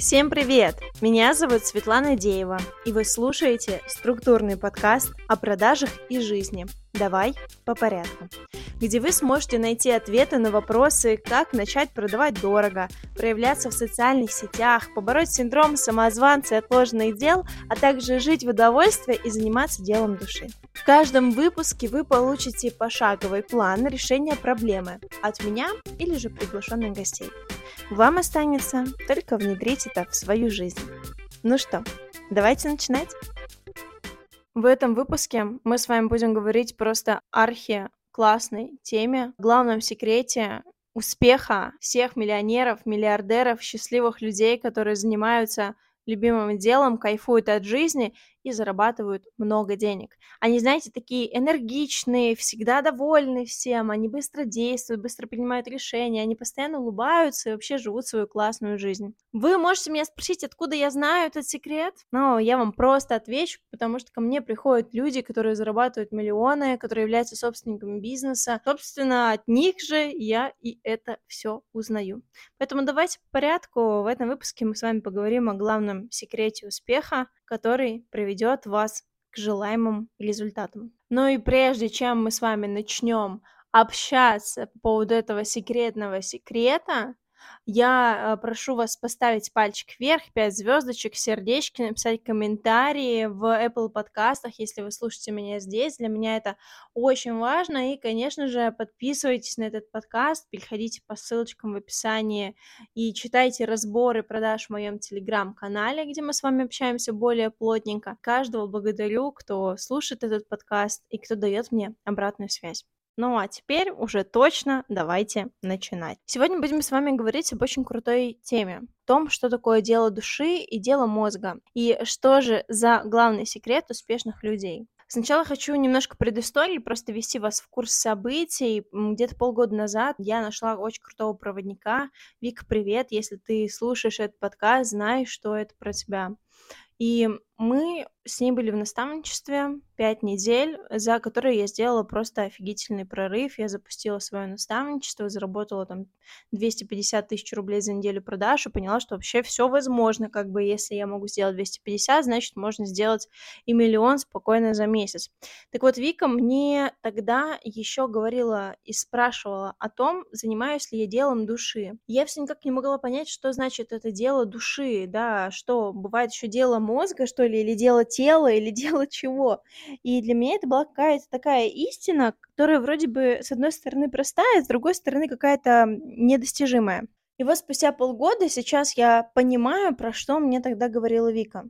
Всем привет! Меня зовут Светлана Деева, и вы слушаете структурный подкаст о продажах и жизни. Давай по порядку. Где вы сможете найти ответы на вопросы, как начать продавать дорого, проявляться в социальных сетях, побороть синдром самозванца и отложенных дел, а также жить в удовольствии и заниматься делом души. Каждом выпуске вы получите пошаговый план решения проблемы от меня или же приглашенных гостей. Вам останется только внедрить это в свою жизнь. Ну что, давайте начинать. В этом выпуске мы с вами будем говорить просто архи классной теме, главном секрете успеха всех миллионеров, миллиардеров, счастливых людей, которые занимаются любимым делом, кайфуют от жизни и зарабатывают много денег. Они, знаете, такие энергичные, всегда довольны всем, они быстро действуют, быстро принимают решения, они постоянно улыбаются и вообще живут свою классную жизнь. Вы можете меня спросить, откуда я знаю этот секрет? Но я вам просто отвечу, потому что ко мне приходят люди, которые зарабатывают миллионы, которые являются собственниками бизнеса. Собственно, от них же я и это все узнаю. Поэтому давайте по порядку. В этом выпуске мы с вами поговорим о главном секрете успеха, который приведет вас к желаемым результатам. Но и прежде чем мы с вами начнем общаться по поводу этого секретного секрета, я э, прошу вас поставить пальчик вверх, 5 звездочек, сердечки, написать комментарии в Apple подкастах, если вы слушаете меня здесь. Для меня это очень важно. И, конечно же, подписывайтесь на этот подкаст, переходите по ссылочкам в описании и читайте разборы продаж в моем телеграм-канале, где мы с вами общаемся более плотненько. Каждого благодарю, кто слушает этот подкаст и кто дает мне обратную связь. Ну а теперь уже точно давайте начинать. Сегодня будем с вами говорить об очень крутой теме. В том, что такое дело души и дело мозга. И что же за главный секрет успешных людей. Сначала хочу немножко предыстории, просто ввести вас в курс событий. Где-то полгода назад я нашла очень крутого проводника. Вика, привет, если ты слушаешь этот подкаст, знаешь, что это про тебя. И мы с ней были в наставничестве пять недель, за которые я сделала просто офигительный прорыв. Я запустила свое наставничество, заработала там 250 тысяч рублей за неделю продаж и поняла, что вообще все возможно. Как бы если я могу сделать 250, значит можно сделать и миллион спокойно за месяц. Так вот, Вика мне тогда еще говорила и спрашивала о том, занимаюсь ли я делом души. Я все никак не могла понять, что значит это дело души, да, что бывает еще дело мозга, что ли, или дело тела, или дело чего. И для меня это была какая-то такая истина, которая вроде бы с одной стороны простая, с другой стороны какая-то недостижимая. И вот спустя полгода сейчас я понимаю, про что мне тогда говорила Вика.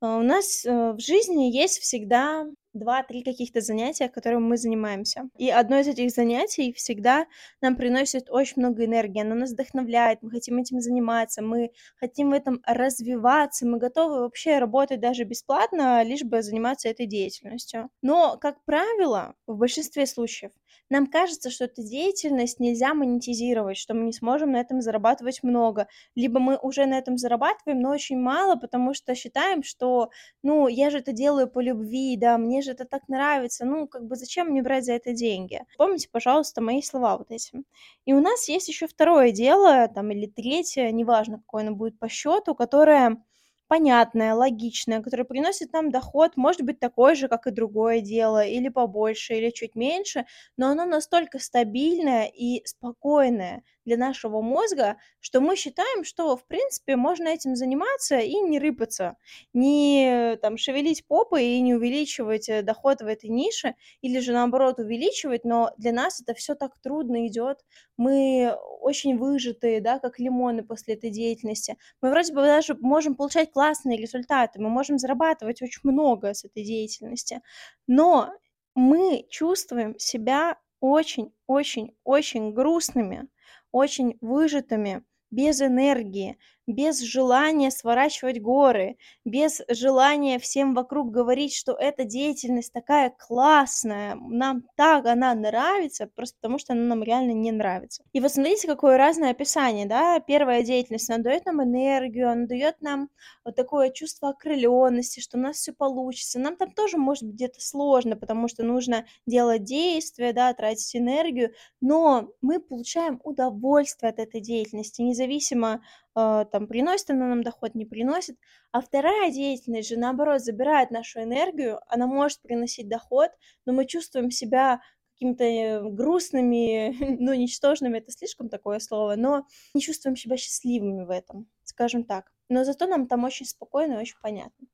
А, у нас э, в жизни есть всегда два-три каких-то занятия, которым мы занимаемся. И одно из этих занятий всегда нам приносит очень много энергии, оно нас вдохновляет, мы хотим этим заниматься, мы хотим в этом развиваться, мы готовы вообще работать даже бесплатно, лишь бы заниматься этой деятельностью. Но, как правило, в большинстве случаев нам кажется, что эту деятельность нельзя монетизировать, что мы не сможем на этом зарабатывать много, либо мы уже на этом зарабатываем, но очень мало, потому что считаем, что, ну, я же это делаю по любви, да, мне же это так нравится, ну, как бы зачем мне брать за это деньги? Помните, пожалуйста, мои слова вот эти. И у нас есть еще второе дело, там, или третье, неважно, какое оно будет по счету, которое понятное, логичное, которое приносит нам доход, может быть такой же, как и другое дело, или побольше, или чуть меньше, но оно настолько стабильное и спокойное для нашего мозга, что мы считаем, что, в принципе, можно этим заниматься и не рыпаться, не там шевелить попой и не увеличивать э, доход в этой нише, или же наоборот увеличивать, но для нас это все так трудно идет, мы очень выжатые, да, как лимоны после этой деятельности. Мы вроде бы даже можем получать классные результаты, мы можем зарабатывать очень много с этой деятельности, но мы чувствуем себя очень-очень-очень грустными, очень выжатыми, без энергии, без желания сворачивать горы, без желания всем вокруг говорить, что эта деятельность такая классная, нам так она нравится, просто потому что она нам реально не нравится. И вот смотрите, какое разное описание, да, первая деятельность, она дает нам энергию, она дает нам вот такое чувство окрыленности, что у нас все получится. Нам там тоже может быть где-то сложно, потому что нужно делать действия, да, тратить энергию, но мы получаем удовольствие от этой деятельности, независимо там приносит она нам доход, не приносит. А вторая деятельность же, наоборот, забирает нашу энергию, она может приносить доход, но мы чувствуем себя какими-то э, грустными, ну, ничтожными, это слишком такое слово, но не чувствуем себя счастливыми в этом, скажем так. Но зато нам там очень спокойно и очень понятно.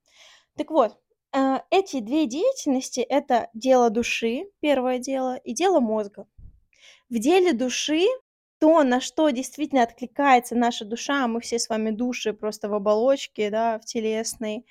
Так вот, э, эти две деятельности — это дело души, первое дело, и дело мозга. В деле души то, на что действительно откликается наша душа, мы все с вами души просто в оболочке, да, в телесной,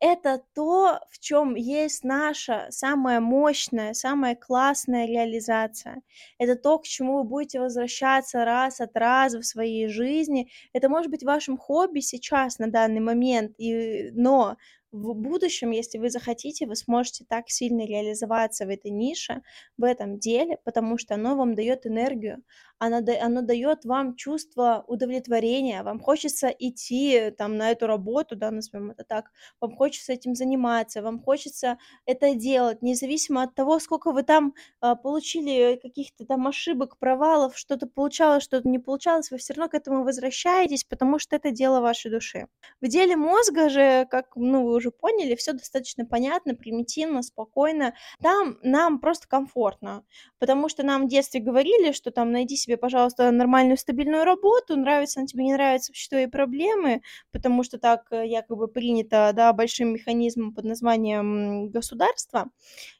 это то, в чем есть наша самая мощная, самая классная реализация. Это то, к чему вы будете возвращаться раз от раза в своей жизни. Это может быть вашим хобби сейчас, на данный момент, и, но в будущем, если вы захотите, вы сможете так сильно реализоваться в этой нише, в этом деле, потому что оно вам дает энергию, оно, оно дает вам чувство удовлетворения, вам хочется идти там на эту работу, да, назовем это так, вам хочется этим заниматься, вам хочется это делать, независимо от того, сколько вы там а, получили каких-то там ошибок, провалов, что-то получалось, что-то не получалось, вы все равно к этому возвращаетесь, потому что это дело вашей души. В деле мозга же, как ну, вы уже поняли, все достаточно понятно, примитивно, спокойно. Там нам просто комфортно, потому что нам в детстве говорили, что там найди себе, пожалуйста, нормальную стабильную работу, нравится она тебе, не нравится, вообще твои проблемы, потому что так э, якобы принято, да, большим механизмом под названием государство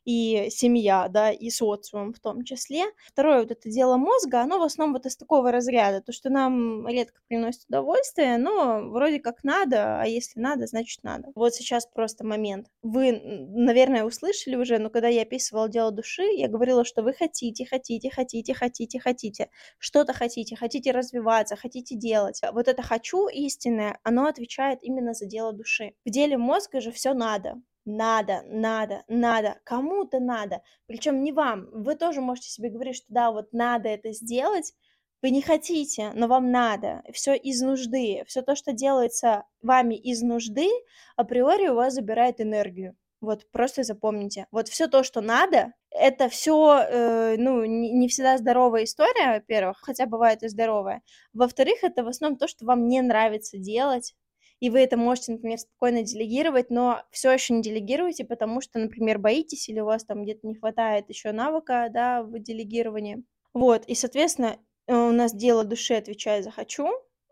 и семья, да, и социум в том числе. Второе вот это дело мозга, оно в основном вот из такого разряда, то, что нам редко приносит удовольствие, но вроде как надо, а если надо, значит надо. Вот сейчас просто момент. Вы, наверное, услышали уже, но когда я описывала дело души, я говорила, что вы хотите, хотите, хотите, хотите, хотите, что-то хотите, хотите развиваться, хотите делать. Вот это «хочу» истинное, оно отвечает именно за дело души. В деле мозга же все надо надо, надо, надо, кому-то надо, причем не вам. Вы тоже можете себе говорить, что да, вот надо это сделать, вы не хотите, но вам надо. Все из нужды. Все то, что делается вами из нужды, априори у вас забирает энергию. Вот просто запомните. Вот все то, что надо, это все, э, ну, не, не всегда здоровая история, во-первых, хотя бывает и здоровая. Во-вторых, это в основном то, что вам не нравится делать, и вы это можете, например, спокойно делегировать, но все еще не делегируете, потому что, например, боитесь или у вас там где-то не хватает еще навыка, да, в делегировании. Вот, и, соответственно, э, у нас дело души отвечает за «хочу»,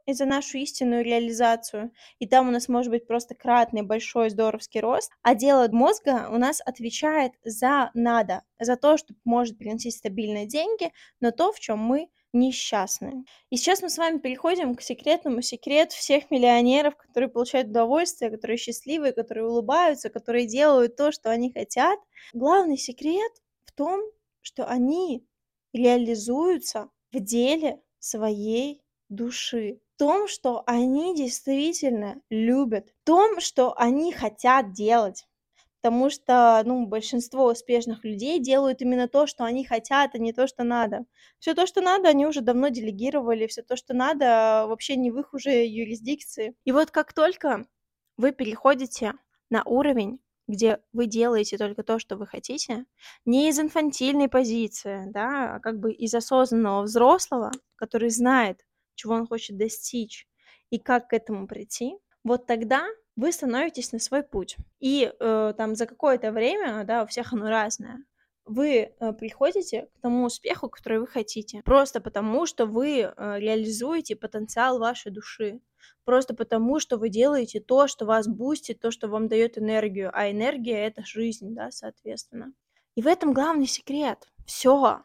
и за нашу истинную реализацию. И там у нас может быть просто кратный, большой, здоровский рост. А дело мозга у нас отвечает за надо, за то, что может приносить стабильные деньги, но то, в чем мы несчастны. И сейчас мы с вами переходим к секретному секрету всех миллионеров, которые получают удовольствие, которые счастливые, которые улыбаются, которые делают то, что они хотят. Главный секрет в том, что они реализуются в деле своей души, в том, что они действительно любят, в том, что они хотят делать потому что, ну, большинство успешных людей делают именно то, что они хотят, а не то, что надо. Все то, что надо, они уже давно делегировали, все то, что надо, вообще не в их уже юрисдикции. И вот как только вы переходите на уровень, где вы делаете только то, что вы хотите, не из инфантильной позиции, да, а как бы из осознанного взрослого, который знает, чего он хочет достичь и как к этому прийти, вот тогда вы становитесь на свой путь. И э, там за какое-то время, да, у всех оно разное, вы э, приходите к тому успеху, который вы хотите. Просто потому, что вы э, реализуете потенциал вашей души. Просто потому, что вы делаете то, что вас бустит, то, что вам дает энергию. А энергия это жизнь, да, соответственно. И в этом главный секрет. Все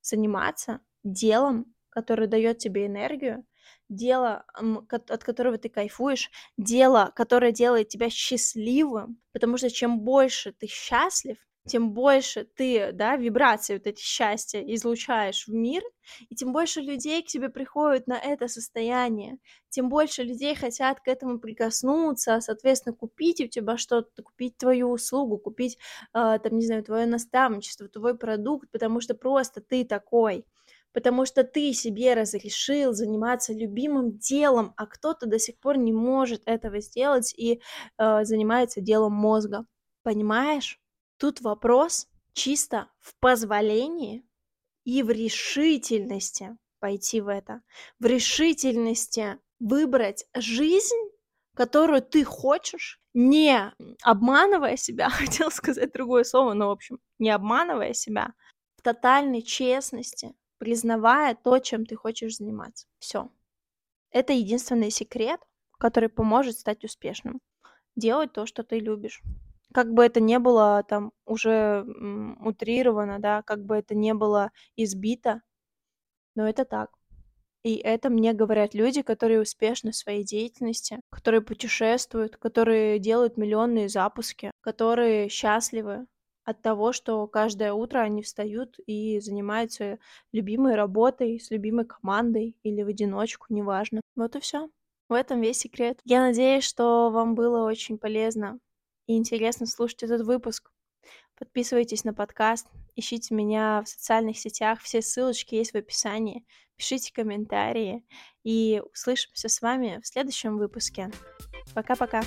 заниматься делом, который дает тебе энергию, дело, от которого ты кайфуешь, дело, которое делает тебя счастливым, потому что чем больше ты счастлив, тем больше ты, да, вибрации вот эти счастья излучаешь в мир, и тем больше людей к тебе приходят на это состояние, тем больше людей хотят к этому прикоснуться, соответственно, купить у тебя что-то, купить твою услугу, купить, э, там, не знаю, твое наставничество, твой продукт, потому что просто ты такой потому что ты себе разрешил заниматься любимым делом, а кто-то до сих пор не может этого сделать и э, занимается делом мозга. Понимаешь? Тут вопрос чисто в позволении и в решительности пойти в это, в решительности выбрать жизнь, которую ты хочешь, не обманывая себя, хотел сказать другое слово, но, в общем, не обманывая себя, в тотальной честности, признавая то, чем ты хочешь заниматься. Все. Это единственный секрет, который поможет стать успешным. Делать то, что ты любишь. Как бы это не было там уже утрировано, да, как бы это не было избито, но это так. И это мне говорят люди, которые успешны в своей деятельности, которые путешествуют, которые делают миллионные запуски, которые счастливы от того, что каждое утро они встают и занимаются любимой работой, с любимой командой или в одиночку, неважно. Вот и все. В этом весь секрет. Я надеюсь, что вам было очень полезно и интересно слушать этот выпуск. Подписывайтесь на подкаст, ищите меня в социальных сетях, все ссылочки есть в описании, пишите комментарии и услышимся с вами в следующем выпуске. Пока-пока!